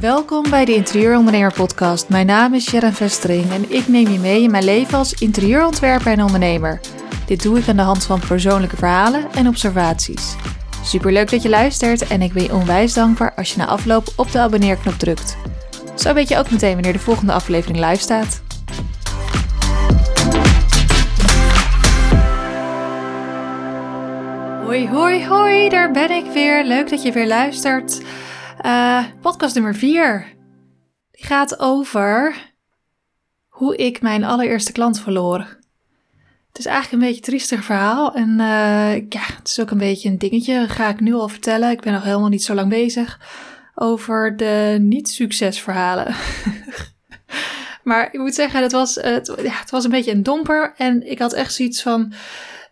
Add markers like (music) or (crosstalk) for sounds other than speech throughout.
Welkom bij de Interieurondernemer Podcast. Mijn naam is Sharon Vestering en ik neem je mee in mijn leven als interieurontwerper en ondernemer. Dit doe ik aan de hand van persoonlijke verhalen en observaties. Superleuk dat je luistert en ik ben je onwijs dankbaar als je na afloop op de abonneerknop drukt. Zo weet je ook meteen wanneer de volgende aflevering live staat. Hoi, hoi, hoi, daar ben ik weer. Leuk dat je weer luistert. Uh, podcast nummer 4. Die gaat over hoe ik mijn allereerste klant verloor. Het is eigenlijk een beetje een triestig verhaal. En uh, ja, het is ook een beetje een dingetje. ga ik nu al vertellen. Ik ben nog helemaal niet zo lang bezig. Over de niet-succesverhalen. (laughs) maar ik moet zeggen, het was, het, ja, het was een beetje een domper. En ik had echt zoiets van.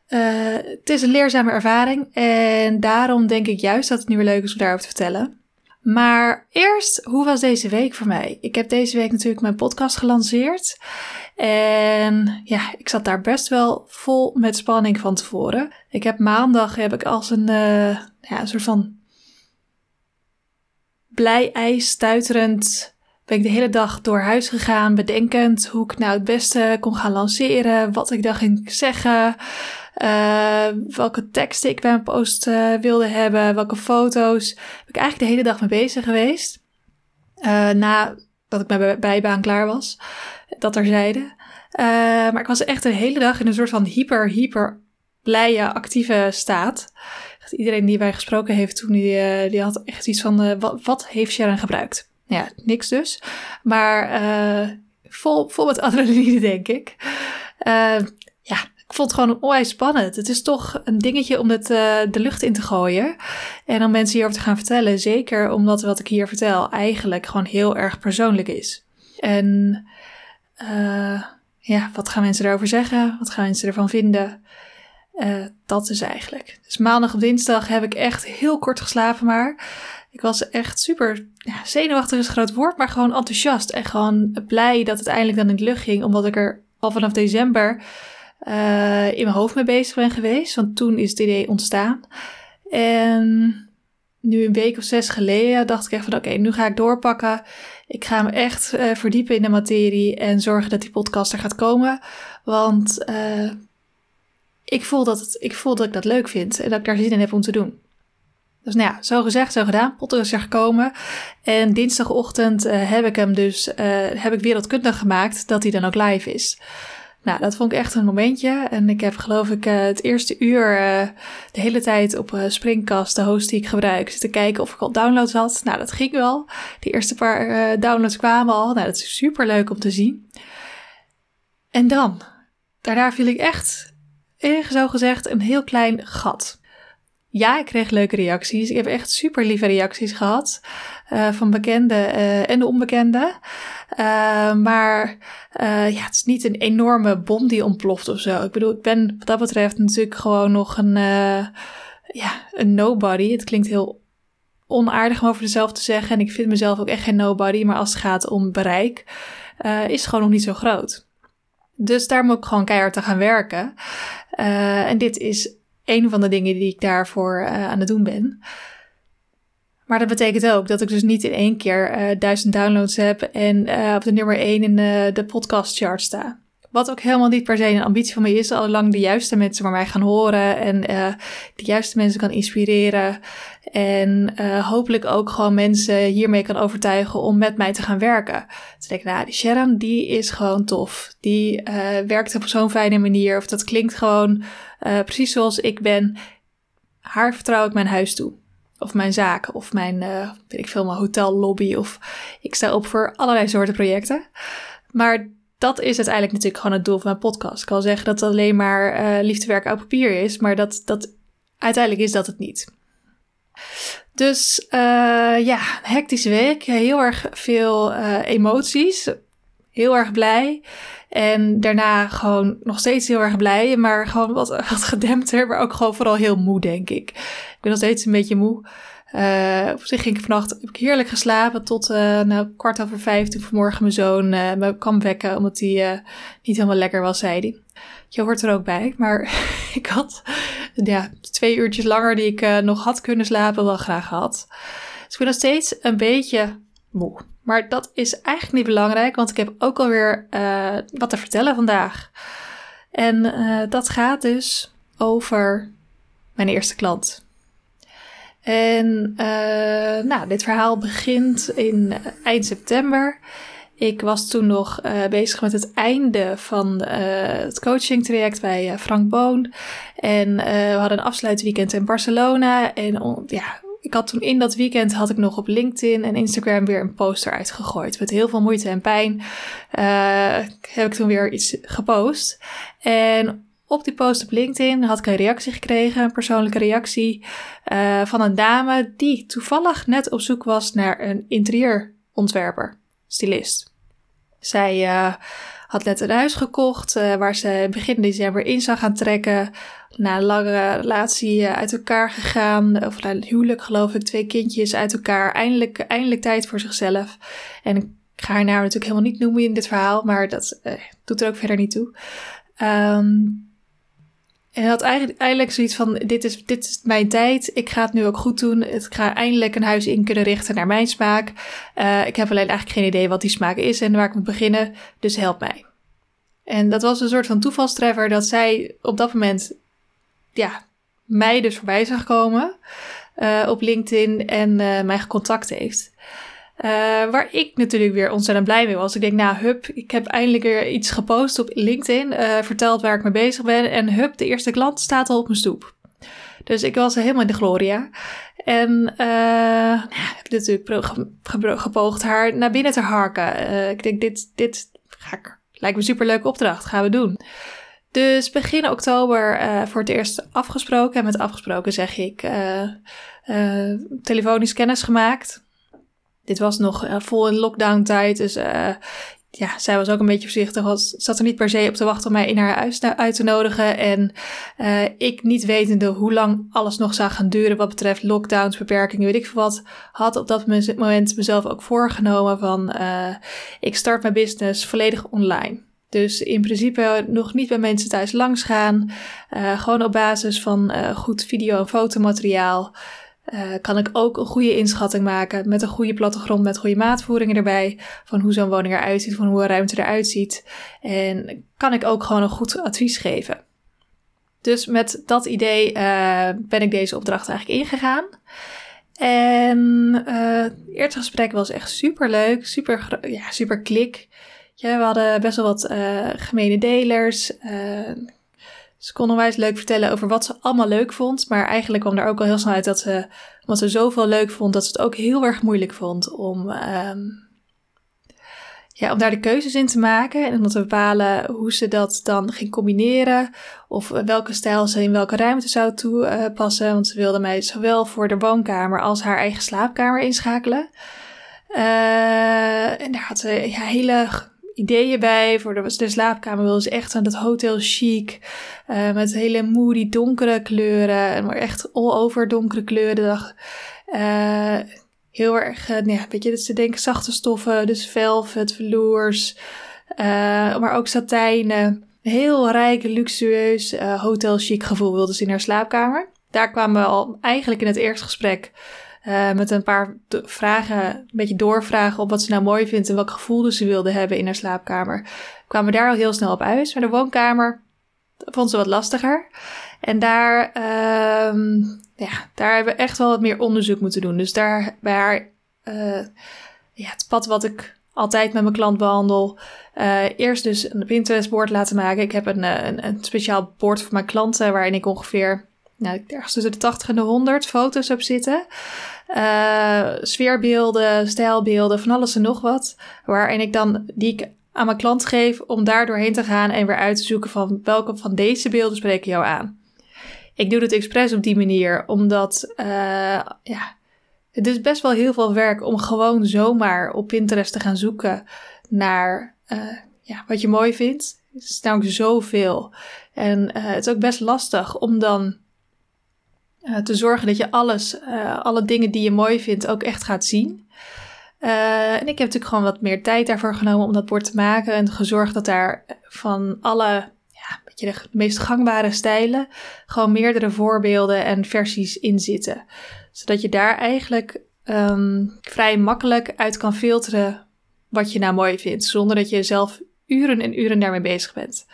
Uh, het is een leerzame ervaring. En daarom denk ik juist dat het nu weer leuk is om daarover te vertellen. Maar eerst, hoe was deze week voor mij? Ik heb deze week natuurlijk mijn podcast gelanceerd. En ja, ik zat daar best wel vol met spanning van tevoren. Ik heb maandag heb ik als een, uh, ja, een soort van blij ijs stuiterend ben ik de hele dag door huis gegaan, bedenkend hoe ik nou het beste kon gaan lanceren, wat ik dan ging zeggen, uh, welke teksten ik bij mijn post uh, wilde hebben, welke foto's. Ben ik eigenlijk de hele dag mee bezig geweest. Uh, nadat ik mijn bijbaan klaar was, dat er zeiden. maar ik was echt de hele dag in een soort van hyper, hyper blije, actieve staat. Iedereen die wij gesproken heeft toen, die, die had echt iets van, wat, wat heeft Sharon gebruikt? Ja, niks dus. Maar vol, vol met adrenaline, (laughs) denk ik. ja, vond het gewoon onwijs spannend. Het is toch een dingetje om het uh, de lucht in te gooien. En om mensen hierover te gaan vertellen. Zeker omdat wat ik hier vertel eigenlijk gewoon heel erg persoonlijk is. En uh, ja, wat gaan mensen erover zeggen? Wat gaan mensen ervan vinden? Uh, dat is eigenlijk. Dus maandag op dinsdag heb ik echt heel kort geslapen maar. Ik was echt super ja, zenuwachtig is een groot woord, maar gewoon enthousiast. En gewoon blij dat het eindelijk dan in de lucht ging. Omdat ik er al vanaf december uh, in mijn hoofd mee bezig ben geweest. Want toen is het idee ontstaan. En nu een week of zes geleden dacht ik echt van oké, nu ga ik doorpakken. Ik ga me echt uh, verdiepen in de materie en zorgen dat die podcast er gaat komen. Want uh, ik, voel dat het, ik voel dat ik dat leuk vind en dat ik daar zin in heb om te doen. Dus nou ja, zo gezegd, zo gedaan. Potter is er gekomen. En dinsdagochtend heb ik hem dus heb ik wereldkundig gemaakt dat hij dan ook live is. Nou, dat vond ik echt een momentje. En ik heb geloof ik uh, het eerste uur uh, de hele tijd op uh, Springcast, de host die ik gebruik, zitten kijken of ik al downloads had. Nou, dat ging wel. Die eerste paar downloads kwamen al. Nou, dat is super leuk om te zien. En dan, daarna viel ik echt, zo gezegd, een heel klein gat. Ja, ik kreeg leuke reacties. Ik heb echt super lieve reacties gehad. Uh, van bekenden uh, en onbekenden. Uh, maar ja, het is niet een enorme bom die ontploft of zo. Ik bedoel, ik ben wat dat betreft natuurlijk gewoon nog een, ja, een nobody. Het klinkt heel onaardig om over mezelf te zeggen. En ik vind mezelf ook echt geen nobody. Maar als het gaat om bereik, is het gewoon nog niet zo groot. Dus daar moet ik gewoon keihard te gaan werken. en dit is een van de dingen die ik daarvoor uh, aan het doen ben. Maar dat betekent ook dat ik dus niet in één keer uh, duizend downloads heb en uh, op de nummer 1 in de podcast chart sta. Wat ook helemaal niet per se een ambitie van mij is, allang de juiste mensen bij mij gaan horen en uh, de juiste mensen kan inspireren. En uh, hopelijk ook gewoon mensen hiermee kan overtuigen om met mij te gaan werken. Dus denk nou, die Sharon, die is gewoon tof. Die uh, werkt op zo'n fijne manier. Of dat klinkt gewoon precies zoals ik ben. Haar vertrouw ik mijn huis toe of mijn zaak of mijn, uh, weet ik veel, mijn hotellobby of ik sta op voor allerlei soorten projecten. Maar dat is uiteindelijk natuurlijk gewoon het doel van mijn podcast. Ik kan zeggen dat het alleen maar uh, liefdewerk op papier is, maar dat, dat, uiteindelijk is dat het niet. Dus uh, ja, hectische week. Heel erg veel uh, emoties. Heel erg blij. En daarna gewoon nog steeds heel erg blij. Maar gewoon wat, (laughs) wat gedempter. Maar ook gewoon vooral heel moe, denk ik. Ik ben nog steeds een beetje moe. Uh, op zich ging ik vannacht heb ik heerlijk geslapen tot uh, nou, kwart over vijf toen vanmorgen mijn zoon uh, me kwam wekken omdat hij niet helemaal lekker was, zei hij. Je hoort er ook bij, maar (laughs) ik had ja, twee uurtjes langer die ik nog had kunnen slapen wel graag gehad. Dus ik ben nog steeds een beetje moe. Maar dat is eigenlijk niet belangrijk, want ik heb ook alweer wat te vertellen vandaag. En dat gaat dus over mijn eerste klant. En uh, nou, dit verhaal begint in eind september. Ik was toen nog uh, bezig met het einde van het coaching traject bij Frank Boon. En we hadden een afsluitweekend in Barcelona. En ja, ik had toen in dat weekend had ik nog op LinkedIn en Instagram weer een poster uitgegooid. Met heel veel moeite en pijn heb ik toen weer iets gepost. En op die post op LinkedIn had ik een reactie gekregen, een persoonlijke reactie uh, van een dame die toevallig net op zoek was naar een interieurontwerper, stylist. Zij uh, had net een huis gekocht uh, waar ze begin december in zou gaan trekken na een lange relatie eh, uit elkaar gegaan. Of een huwelijk geloof ik, twee kindjes uit elkaar. Eindelijk, eindelijk tijd voor zichzelf. En ik ga haar naam natuurlijk helemaal niet noemen in dit verhaal, maar dat doet er ook verder niet toe. Um, en had eigenlijk, eigenlijk zoiets van: dit is, dit is mijn tijd. Ik ga het nu ook goed doen. Ik ga eindelijk een huis in kunnen richten naar mijn smaak. Uh, ik heb alleen eigenlijk geen idee wat die smaak is en waar ik moet beginnen. Dus help mij. En dat was een soort van toevalstreffer dat zij op dat moment ja, mij dus voorbij zag komen uh, op LinkedIn en uh, mij gecontact heeft. Uh, waar ik natuurlijk weer ontzettend blij mee was. Ik denk, nou, hup, ik heb eindelijk weer iets gepost op LinkedIn, uh, verteld waar ik mee bezig ben. En hup, de eerste klant staat al op mijn stoep. Dus ik was helemaal in de gloria. En uh, nou, heb natuurlijk gepoogd haar naar binnen te harken. ik denk, dit, dit ga ik, lijkt me een superleuke opdracht, gaan we doen. Dus begin oktober uh, voor het eerst afgesproken. En met afgesproken zeg ik uh, uh, telefonisch kennis gemaakt. Dit was nog vol in lockdown tijd. Dus ja, zij was ook een beetje voorzichtig. Was, zat er niet per se op te wachten om mij in haar huis uit te nodigen. En ik niet wetende hoe lang alles nog zou gaan duren wat betreft lockdowns, beperkingen, weet ik veel wat. Had op dat moment mezelf ook voorgenomen van ik start mijn business volledig online. Dus in principe nog niet bij mensen thuis langs gaan. Uh, gewoon op basis van uh, goed video- en fotomateriaal. Uh, kan ik ook een goede inschatting maken met een goede plattegrond, met goede maatvoeringen erbij. Van hoe zo'n woning eruit ziet, van hoe een ruimte eruit ziet. En kan ik ook gewoon een goed advies geven. Dus met dat idee ben ik deze opdracht eigenlijk ingegaan. En het eerste gesprek was echt super leuk, super, ja, super klik. Ja, we hadden best wel wat gemene delers. Ze kon onwijs leuk vertellen over wat ze allemaal leuk vond. Maar eigenlijk kwam er ook al heel snel uit dat ze, omdat ze zoveel leuk vond, dat ze het ook heel erg moeilijk vond om, um, ja, om daar de keuzes in te maken. En om te bepalen hoe ze dat dan ging combineren. Of welke stijl ze in welke ruimte zou toepassen. Want ze wilde mij zowel voor de woonkamer als haar eigen slaapkamer inschakelen. Uh, en daar had ze ja, hele ideeën bij. Voor de, slaapkamer wilden ze echt aan dat hotel chic. Uh, met hele moody donkere kleuren. En maar echt all over donkere kleuren. Uh, heel erg, uh, weet je, dat ze denken zachte stoffen. Dus velvet, velours. maar ook satijnen. Heel rijk, luxueus, hotel chic gevoel wilden ze in haar slaapkamer. Daar kwamen we al eigenlijk in het eerste gesprek uh, met een paar vragen, een beetje doorvragen op wat ze nou mooi vindt en welk gevoel ze wilde hebben in haar slaapkamer. Kwamen we daar al heel snel op uit. Maar de woonkamer vond ze wat lastiger. En daar, uh, ja, daar hebben we echt wel wat meer onderzoek moeten doen. Dus daar bij haar, uh, ja, het pad wat ik altijd met mijn klant behandel. Uh, eerst dus een Pinterest-board laten maken. Ik heb een, een, een speciaal bord voor mijn klanten waarin ik ongeveer nou, ergens tussen de 80 en de 100 foto's heb zitten. Uh, sfeerbeelden, stijlbeelden, van alles en nog wat. Waarin ik dan die ik aan mijn klant geef om daar doorheen te gaan en weer uit te zoeken van welke van deze beelden spreken jou aan. Ik doe het expres op die manier, omdat uh, ja, het is best wel heel veel werk om gewoon zomaar op Pinterest te gaan zoeken naar uh, ja, wat je mooi vindt. Het is namelijk zoveel. En het is ook best lastig om dan uh, te zorgen dat je alles, uh, alle dingen die je mooi vindt, ook echt gaat zien. Uh, en ik heb natuurlijk gewoon wat meer tijd daarvoor genomen om dat bord te maken. En gezorgd dat daar van alle ja, beetje de meest gangbare stijlen gewoon meerdere voorbeelden en versies in zitten. Zodat je daar eigenlijk ehm, vrij makkelijk uit kan filteren wat je nou mooi vindt, zonder dat je zelf uren en uren daarmee bezig bent.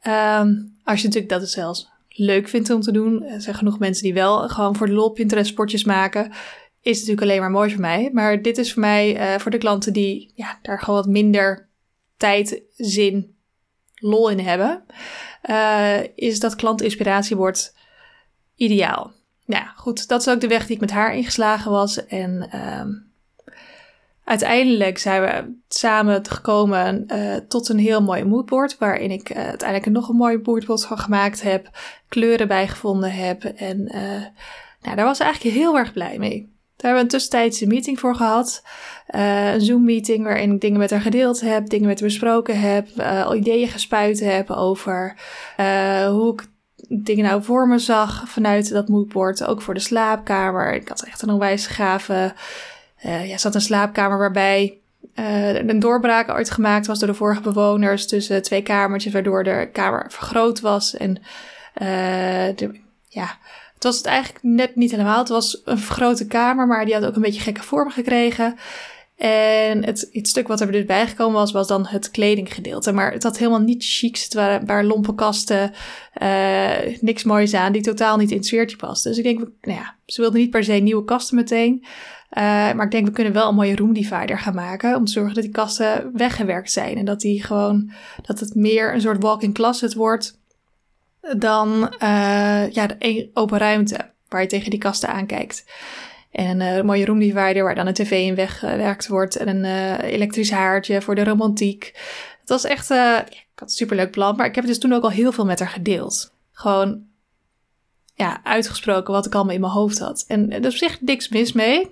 Ehm, als je natuurlijk dat het zelfs leuk vindt om te doen, er zijn genoeg mensen die wel gewoon voor de lol Pinterest sportjes maken, is natuurlijk alleen maar mooi voor mij. Maar dit is voor mij, uh, voor de klanten die ja, daar gewoon wat minder tijd, zin, lol in hebben, uh, is dat klantinspiratiebord ideaal. Ja, goed, dat is ook de weg die ik met haar ingeslagen was. En uh, uiteindelijk zijn we samen gekomen uh, tot een heel mooi moodboard. Waarin ik uh, uiteindelijk nog een mooi moodboard van gemaakt heb. Kleuren bijgevonden heb. En nou, daar was ze eigenlijk heel erg blij mee. Daar hebben we een tussentijdse meeting voor gehad. Een Zoom-meeting waarin ik dingen met haar gedeeld heb, dingen met haar besproken heb, uh, ideeën gespuit heb over hoe ik dingen nou voor me zag vanuit dat moodboard. Ook voor de slaapkamer. Ik had echt een onwijs gave... ja, zat een slaapkamer waarbij een doorbraak ooit gemaakt was door de vorige bewoners tussen twee kamertjes, waardoor de kamer vergroot was. En de, ja, het was het eigenlijk net niet helemaal. Het was een grote kamer, maar die had ook een beetje gekke vorm gekregen. En het, het stuk wat er dus bijgekomen was, was dan het kledinggedeelte. Maar het had helemaal niet chics. Het waren, lompe kasten, uh, niks moois aan, die totaal niet in het sfeertje pasten. Dus ik denk, nou ja, ze wilden niet per se nieuwe kasten meteen. Uh, maar ik denk, we kunnen wel een mooie room divider gaan maken. Om te zorgen dat die kasten weggewerkt zijn. En dat die gewoon, dat het meer een soort walk-in closet wordt dan uh, ja, de open ruimte waar je tegen die kasten aankijkt. En een mooie room divider waar dan een tv in weggewerkt wordt. En een uh, elektrisch haartje voor de romantiek. Het was echt, uh, ik had een superleuk plan. Maar ik heb dus toen ook al heel veel met haar gedeeld. Gewoon, ja, uitgesproken wat ik allemaal in mijn hoofd had. En er is op zich niks mis mee.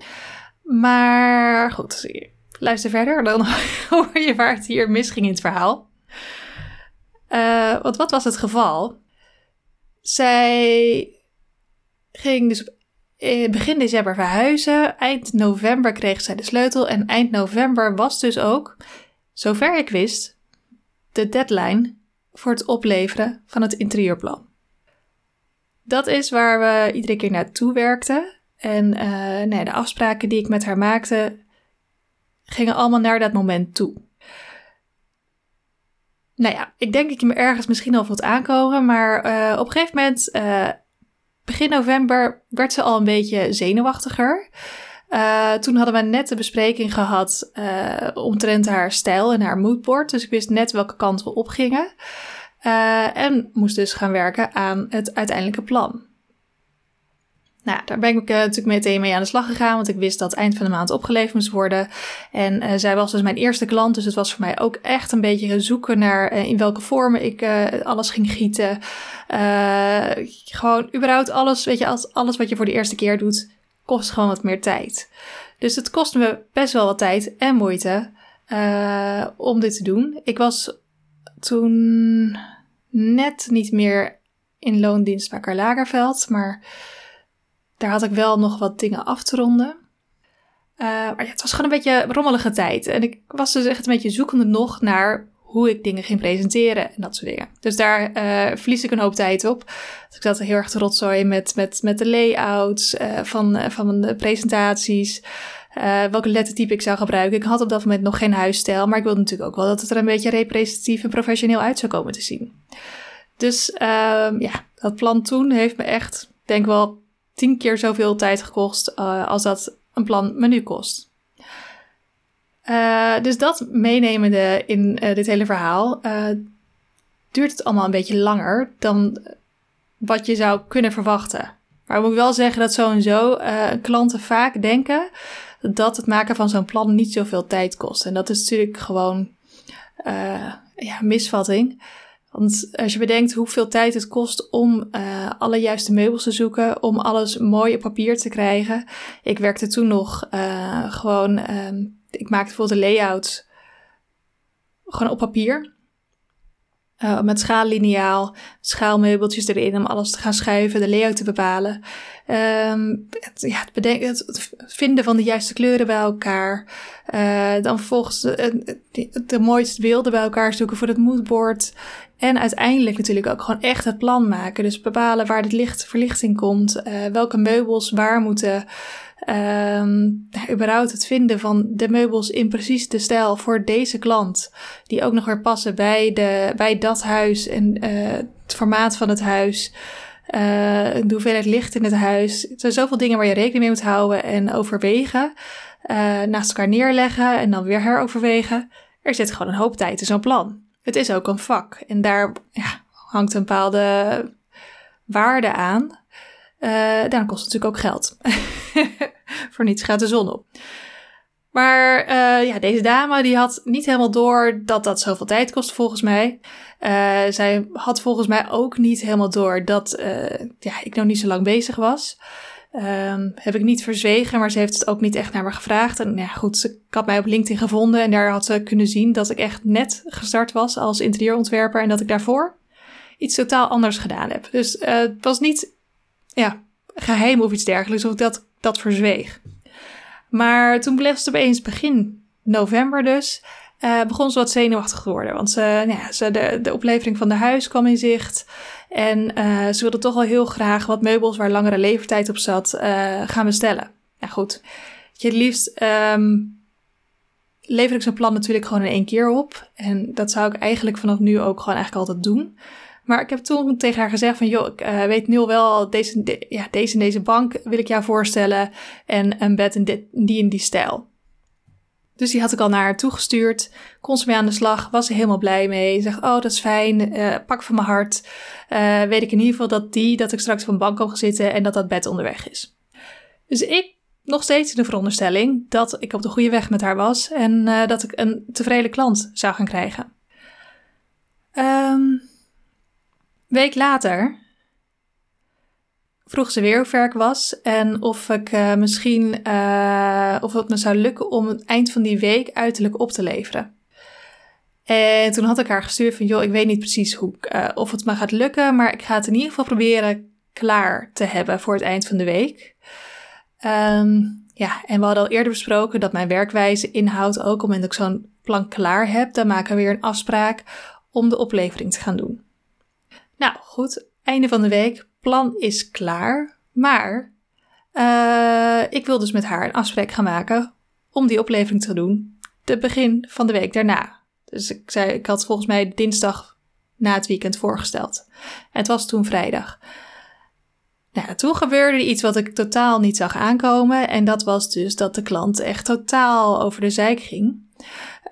Maar goed, luister verder. Dan (laughs) hoor je waar het hier misging in het verhaal. want wat was het geval? Zij ging dus begin december verhuizen. Eind november kreeg zij de sleutel. En eind november was dus ook, zover ik wist, de deadline voor het opleveren van het interieurplan. Dat is waar we iedere keer naartoe werkten. En uh, nee, de afspraken die ik met haar maakte, gingen allemaal naar dat moment toe. Nou ja, ik denk dat je me ergens misschien al voelt aankomen, maar uh, op een gegeven moment, begin november, werd ze al een beetje zenuwachtiger. Uh, toen hadden we net de bespreking gehad omtrent haar stijl en haar moodboard. Dus ik wist net welke kant we opgingen. en moest dus gaan werken aan het uiteindelijke plan. Nou, daar ben ik uh, natuurlijk meteen mee aan de slag gegaan, want ik wist dat eind van de maand opgeleverd moest worden. En uh, zij was dus mijn eerste klant, dus het was voor mij ook echt een beetje zoeken naar uh, in welke vormen ik alles ging gieten. gewoon überhaupt alles, weet je, als, alles wat je voor de eerste keer doet, kost gewoon wat meer tijd. Dus het kostte me best wel wat tijd en moeite om dit te doen. Ik was toen net niet meer in loondienst bij Karl Lagerveld, maar daar had ik wel nog wat dingen af te ronden. Uh, maar ja, het was gewoon een beetje rommelige tijd. En ik was dus echt een beetje zoekende nog naar hoe ik dingen ging presenteren en dat soort dingen. Dus daar uh, verlies ik een hoop tijd op. Dus ik zat heel erg te rotzooien met, met, met de layouts uh, van, van de presentaties. welke lettertype ik zou gebruiken. Ik had op dat moment nog geen huisstijl. Maar ik wilde natuurlijk ook wel dat het er een beetje representatief en professioneel uit zou komen te zien. Dus ehm, ja, dat plan toen heeft me echt, denk wel, tien keer zoveel tijd gekost uh, als dat een plan menu kost. Uh, dus dat meenemende in uh, dit hele verhaal, duurt het allemaal een beetje langer dan wat je zou kunnen verwachten. Maar ik moet wel zeggen dat zo en zo klanten vaak denken dat het maken van zo'n plan niet zoveel tijd kost. En dat is natuurlijk gewoon ja, misvatting. Want als je bedenkt hoeveel tijd het kost om uh, alle juiste meubels te zoeken, om alles mooi op papier te krijgen. Ik werkte toen nog uh, gewoon, uh, ik maakte bijvoorbeeld de layout gewoon op papier. Uh, met schaalliniaal, schaalmeubeltjes erin om alles te gaan schuiven, de layout te bepalen. Um, het, ja, het, bedenken, vinden van de juiste kleuren bij elkaar. Dan vervolgens de, de, de, mooiste beelden bij elkaar zoeken voor het moodboard. En uiteindelijk natuurlijk ook gewoon echt het plan maken. Dus bepalen waar het licht, verlichting komt, uh, welke meubels waar moeten. ehm, überhaupt het vinden van de meubels in precies de stijl voor deze klant. Die ook nog weer passen bij, de, bij dat huis en uh, het formaat van het huis. Uh, de hoeveelheid licht in het huis. Er zijn zoveel dingen waar je rekening mee moet houden en overwegen. Naast elkaar neerleggen en dan weer heroverwegen. Er zit gewoon een hoop tijd in zo'n plan. Het is ook een vak en daar ja, hangt een bepaalde waarde aan. Uh, daarom kost het natuurlijk ook geld. (laughs) Voor niets gaat de zon op. Maar uh, ja, deze dame die had niet helemaal door dat dat zoveel tijd kost volgens mij. Uh, zij had volgens mij ook niet helemaal door dat ja, ik nog niet zo lang bezig was. Um, heb ik niet verzwegen, maar ze heeft het ook niet echt naar me gevraagd. En ja, goed, ze, had mij op LinkedIn gevonden en daar had ze kunnen zien dat ik echt net gestart was als interieurontwerper en dat ik daarvoor iets totaal anders gedaan heb. Dus uh, het was niet ja, geheim of iets dergelijks, of ik dat, dat verzweeg. Maar toen bleef ze opeens begin november dus, uh, begon ze wat zenuwachtig te worden. Want ze, nou ja, ze, de, de oplevering van de huis kwam in zicht. En uh, ze wilde toch wel heel graag wat meubels waar langere levertijd op zat uh, gaan bestellen. Nou goed, je het liefst um, lever ik zo'n plan natuurlijk gewoon in één keer op. En dat zou ik eigenlijk vanaf nu ook gewoon eigenlijk altijd doen. Maar ik heb toen tegen haar gezegd van, joh, ik weet nu al wel, deze, de, ja, deze en deze bank wil ik jou voorstellen. En een bed in dit, die en die stijl. Dus die had ik al naar haar toegestuurd. Kon ze mee aan de slag. Was ze helemaal blij mee. Zegt, oh, dat is fijn. Uh, pak van mijn hart. Uh, weet ik in ieder geval dat die, dat ik straks op een bank kan gaan zitten en dat dat bed onderweg is. Dus ik nog steeds in de veronderstelling dat ik op de goede weg met haar was en uh, dat ik een tevreden klant zou gaan krijgen. Um, week later vroeg ze weer ik was en of ik uh, misschien uh, of het me zou lukken om het eind van die week uiterlijk op te leveren. En toen had ik haar gestuurd van joh, ik weet niet precies hoe, uh, of het me gaat lukken, maar ik ga het in ieder geval proberen klaar te hebben voor het eind van de week. Um, ja, en we hadden al eerder besproken dat mijn werkwijze inhoudt ook op het moment dat ik zo'n plan klaar heb, dan maken we weer een afspraak om de oplevering te gaan doen. Nou goed, einde van de week, plan is klaar, maar uh, ik wil dus met haar een afspraak gaan maken om die oplevering te doen, de begin van de week daarna. Dus ik zei, ik had volgens mij dinsdag na het weekend voorgesteld. En het was toen vrijdag. Nou, toen gebeurde iets wat ik totaal niet zag aankomen. En dat was dus dat de klant echt totaal over de zijk ging.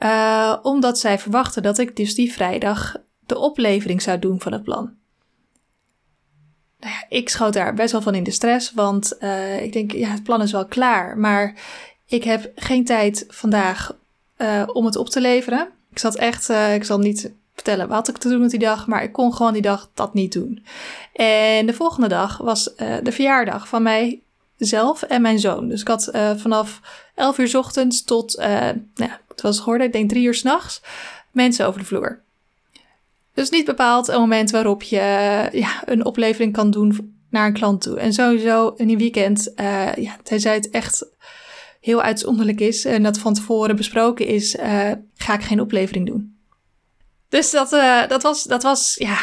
Uh, omdat zij verwachtte dat ik dus die vrijdag de oplevering zou doen van het plan. Nou ik schoot daar best wel van in de stress, want uh, ik denk, ja, het plan is wel klaar, maar ik heb geen tijd vandaag uh, om het op te leveren. Ik zat echt, uh, ik zal niet vertellen wat ik te doen met die dag, maar ik kon gewoon die dag dat niet doen. En de volgende dag was de verjaardag van mijzelf en mijn zoon. Dus ik had vanaf 11 uur ochtends tot, nou, het was geworden, ik denk drie uur s'nachts, mensen over de vloer. Dus niet bepaald een moment waarop je ja, een oplevering kan doen naar een klant toe. En sowieso in een weekend, uh, ja, tenzij het echt heel uitzonderlijk is en dat van tevoren besproken is, uh, ga ik geen oplevering doen. Dus dat, uh, dat was, dat was ja,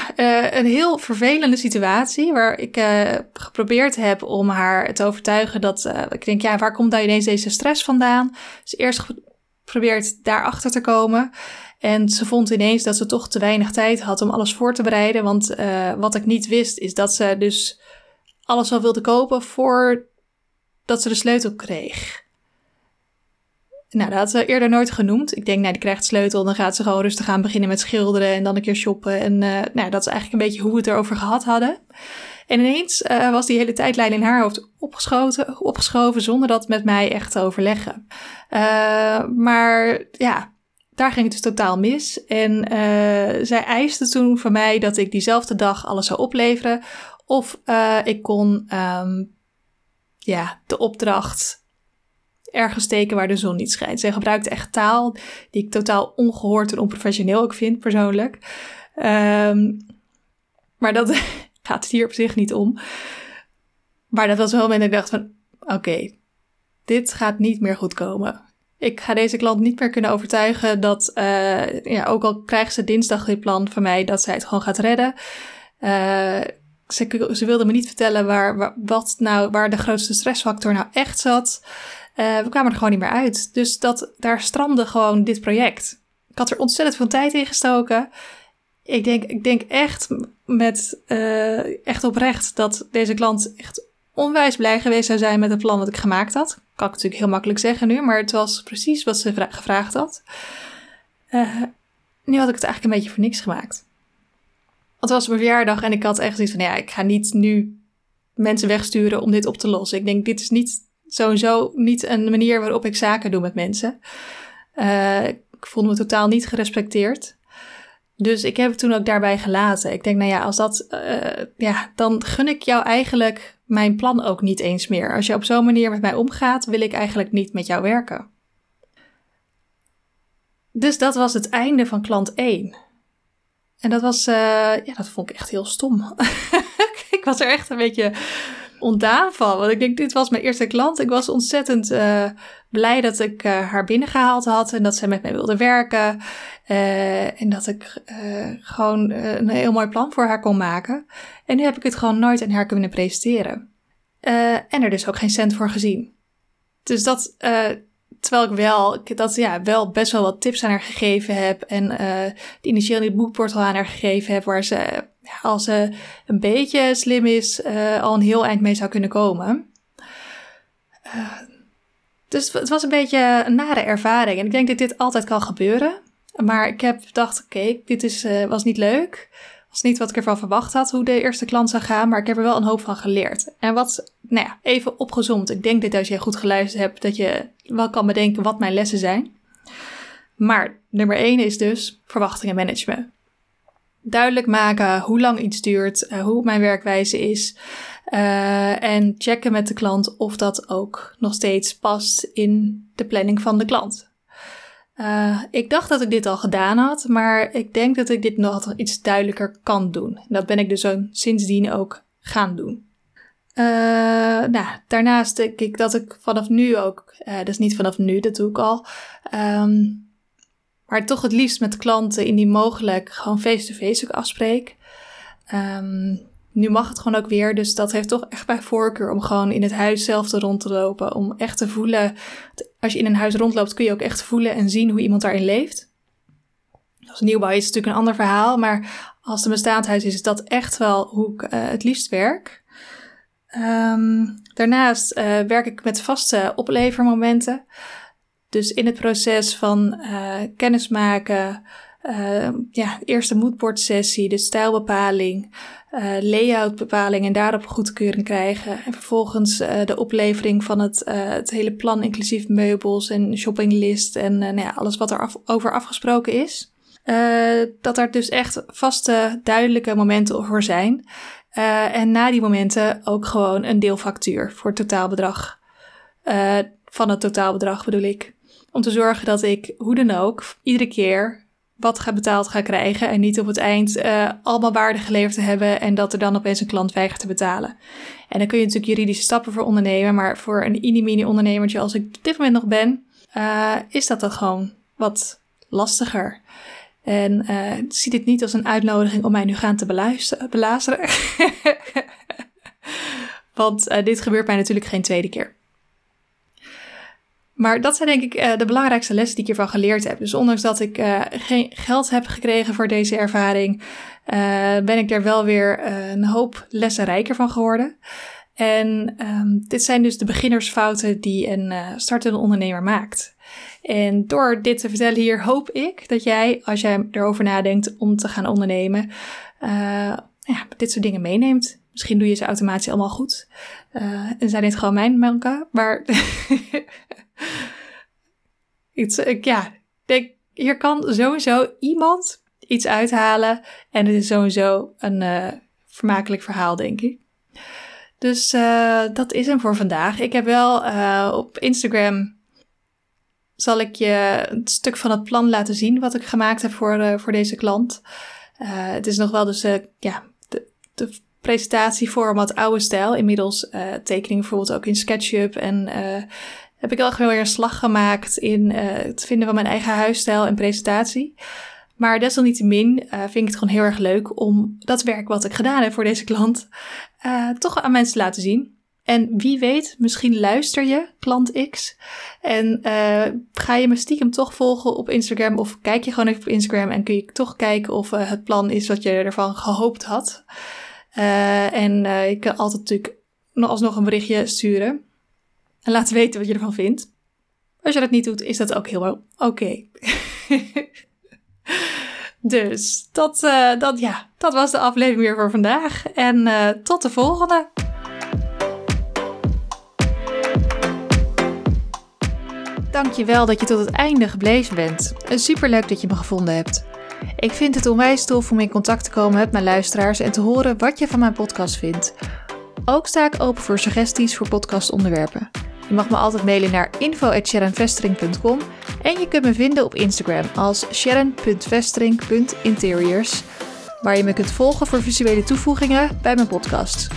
een heel vervelende situatie waar ik geprobeerd heb om haar te overtuigen dat ik denk, ja, waar komt daar ineens deze stress vandaan? Dus eerst geprobeerd daarachter te komen. En ze vond ineens dat ze toch te weinig tijd had om alles voor te bereiden. Want uh, wat ik niet wist, is dat ze dus alles al wilde kopen voordat ze de sleutel kreeg. Nou, dat had ze eerder nooit genoemd. Ik denk, nou, die krijgt sleutel, dan gaat ze gewoon rustig aan beginnen met schilderen en dan een keer shoppen. En uh, nou, dat is eigenlijk een beetje hoe we het erover gehad hadden. En ineens uh, was die hele tijdlijn in haar hoofd opgeschoten, opgeschoven zonder dat met mij echt te overleggen. Maar ja, daar ging het dus totaal mis. En uh, zij eiste toen van mij dat ik diezelfde dag alles zou opleveren. Of uh, ik kon um, ja, de opdracht ergens steken waar de zon niet schijnt. Zij gebruikte echt taal die ik totaal ongehoord en onprofessioneel ook vind, persoonlijk. Um, maar dat (laughs) gaat het hier op zich niet om. Maar dat was wel moment dat ik dacht van... Oké, dit gaat niet meer goed komen. Ik ga deze klant niet meer kunnen overtuigen dat, uh, ja, ook al krijgt ze dinsdag dit plan van mij, dat zij het gewoon gaat redden. Uh, ze, ze wilde me niet vertellen waar, wat nou, waar de grootste stressfactor nou echt zat. Uh, we kwamen er gewoon niet meer uit. Dus dat, daar strandde gewoon dit project. Ik had er ontzettend veel tijd in gestoken. Ik denk, ik denk echt met echt oprecht dat deze klant echt onwijs blij geweest zou zijn met het plan dat ik gemaakt had. Kan ik natuurlijk heel makkelijk zeggen nu, maar het was precies wat ze gevraagd had. Uh, nu had ik het eigenlijk een beetje voor niks gemaakt. Het was mijn verjaardag en ik had echt zoiets van, ja, ik ga niet nu mensen wegsturen om dit op te lossen. Ik denk, dit is niet sowieso niet een manier waarop ik zaken doe met mensen. Uh, ik voelde me totaal niet gerespecteerd. Dus ik heb het toen ook daarbij gelaten. Ik denk, nou ja, als dat, uh, ja, dan gun ik jou eigenlijk mijn plan ook niet eens meer. Als je op zo'n manier met mij omgaat, wil ik eigenlijk niet met jou werken. Dus dat was het einde van klant 1. En dat was, uh, ja, dat vond ik echt heel stom. (laughs) ik was er echt een beetje ontdaan van. Want ik denk, dit was mijn eerste klant. Ik was ontzettend uh, blij dat ik uh, haar binnengehaald had en dat zij met mij wilde werken. Uh, en dat ik gewoon een heel mooi plan voor haar kon maken. En nu heb ik het gewoon nooit aan haar kunnen presenteren. en er dus ook geen cent voor gezien. Dus dat, terwijl ik wel, dat, ja, wel best wel wat tips aan haar gegeven heb. En initieel in het boekportal aan haar gegeven heb, waar ze als ze een beetje slim is, uh, al een heel eind mee zou kunnen komen. Uh, dus het was een beetje een nare ervaring. En ik denk dat dit altijd kan gebeuren. Maar ik heb gedacht, oké, dit is, was niet leuk. Was niet wat ik ervan verwacht had, hoe de eerste klant zou gaan. Maar ik heb er wel een hoop van geleerd. En wat, nou ja, even opgezomd. Ik denk dat als je goed geluisterd hebt, dat je wel kan bedenken wat mijn lessen zijn. Maar nummer 1 is dus verwachtingenmanagement duidelijk maken hoe lang iets duurt, uh, hoe mijn werkwijze is. Uh, en checken met de klant of dat ook nog steeds past in de planning van de klant. Uh, ik dacht dat ik dit al gedaan had, maar ik denk dat ik dit nog iets duidelijker kan doen. Dat ben ik dus zo sindsdien ook gaan doen. Uh, nou, daarnaast denk ik dat ik vanaf nu ook, uh, dus niet vanaf nu, dat doe ik al, um, maar toch het liefst met klanten indien mogelijk gewoon face-to-face ook afspreek. Um, nu mag het gewoon ook weer, dus dat heeft toch echt bij voorkeur om gewoon in het huis zelf te rond te lopen. Om echt te voelen, als je in een huis rondloopt kun je ook echt voelen en zien hoe iemand daarin leeft. Als nieuwbouw is het natuurlijk een ander verhaal, maar als een bestaand huis is, is dat echt wel hoe ik uh, het liefst werk. Um, daarnaast uh, werk ik met vaste oplevermomenten. Dus in het proces van uh, kennismaken, uh, ja, eerste moodboardsessie, de stijlbepaling, uh, layoutbepaling en daarop goedkeuring krijgen. En vervolgens de oplevering van het, het hele plan, inclusief meubels en shoppinglist en nou ja, alles wat er af, over afgesproken is. dat er dus echt vaste, duidelijke momenten voor zijn. en na die momenten ook gewoon een deelfactuur voor het totaalbedrag. van het totaalbedrag bedoel ik. Om te zorgen dat ik, hoe dan ook, iedere keer wat ga betaald ga krijgen. En niet op het eind uh, allemaal waarde geleverd te hebben en dat er dan opeens een klant weigert te betalen. En dan kun je natuurlijk juridische stappen voor ondernemen. Maar voor een mini-mini ondernemertje als ik op dit moment nog ben, uh, is dat dan gewoon wat lastiger. En uh, zie dit niet als een uitnodiging om mij nu gaan te beluisteren. (laughs) Want dit gebeurt mij natuurlijk geen tweede keer. Maar dat zijn denk ik uh, de belangrijkste lessen die ik hiervan geleerd heb. Dus ondanks dat ik uh, geen geld heb gekregen voor deze ervaring, uh, ben ik er wel weer een hoop lessen rijker van geworden. En um, dit zijn dus de beginnersfouten die een startende ondernemer maakt. En door dit te vertellen hier hoop ik dat jij, als jij erover nadenkt om te gaan ondernemen, ja, dit soort dingen meeneemt. Misschien doe je ze automatisch allemaal goed. en zijn dit gewoon mijn manken, maar (laughs) iets, ik, ja, denk, hier kan sowieso iemand iets uithalen. En het is sowieso een uh, vermakelijk verhaal, denk ik. Dus uh, dat is hem voor vandaag. Ik heb wel uh, op Instagram. Zal ik je een stuk van het plan laten zien wat ik gemaakt heb voor, voor deze klant. het is nog wel dus ja, de, de presentatieformat oude stijl. Inmiddels tekeningen bijvoorbeeld ook in SketchUp en heb ik wel weer een slag gemaakt in uh, het vinden van mijn eigen huisstijl en presentatie. Maar desalniettemin uh, vind ik het gewoon heel erg leuk om dat werk wat ik gedaan heb voor deze klant uh, toch aan mensen te laten zien. En wie weet, misschien luister je, klant X. En ga je me stiekem toch volgen op Instagram. Of kijk je gewoon even op Instagram en kun je toch kijken of het plan is wat je ervan gehoopt had. En je kan altijd natuurlijk nog alsnog een berichtje sturen. En laten weten wat je ervan vindt. Als je dat niet doet, is dat ook heel oké. (laughs) Dus dat, dat, ja, dat was de aflevering weer voor vandaag. En tot de volgende. Dankjewel dat je tot het einde gebleven bent. Superleuk dat je me gevonden hebt. Ik vind het onwijs tof om in contact te komen met mijn luisteraars en te horen wat je van mijn podcast vindt. Ook sta ik open voor suggesties voor podcastonderwerpen. Je mag me altijd mailen naar info.sharonvestering.com en je kunt me vinden op Instagram als sharon.vestering.interiors, waar je me kunt volgen voor visuele toevoegingen bij mijn podcast.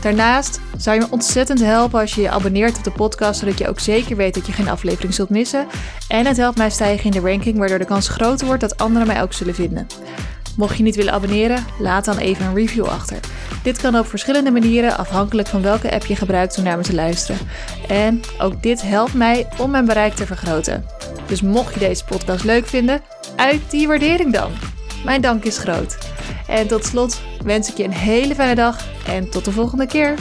Daarnaast zou je me ontzettend helpen als je je abonneert op de podcast, zodat je ook zeker weet dat je geen aflevering zult missen. En het helpt mij stijgen in de ranking, waardoor de kans groter wordt dat anderen mij ook zullen vinden. Mocht je niet willen abonneren, laat dan even een review achter. Dit kan op verschillende manieren, afhankelijk van welke app je gebruikt om naar me te luisteren. En ook dit helpt mij om mijn bereik te vergroten. Dus mocht je deze podcast leuk vinden, uit die waardering dan. Mijn dank is groot. En tot slot wens ik je een hele fijne dag en tot de volgende keer.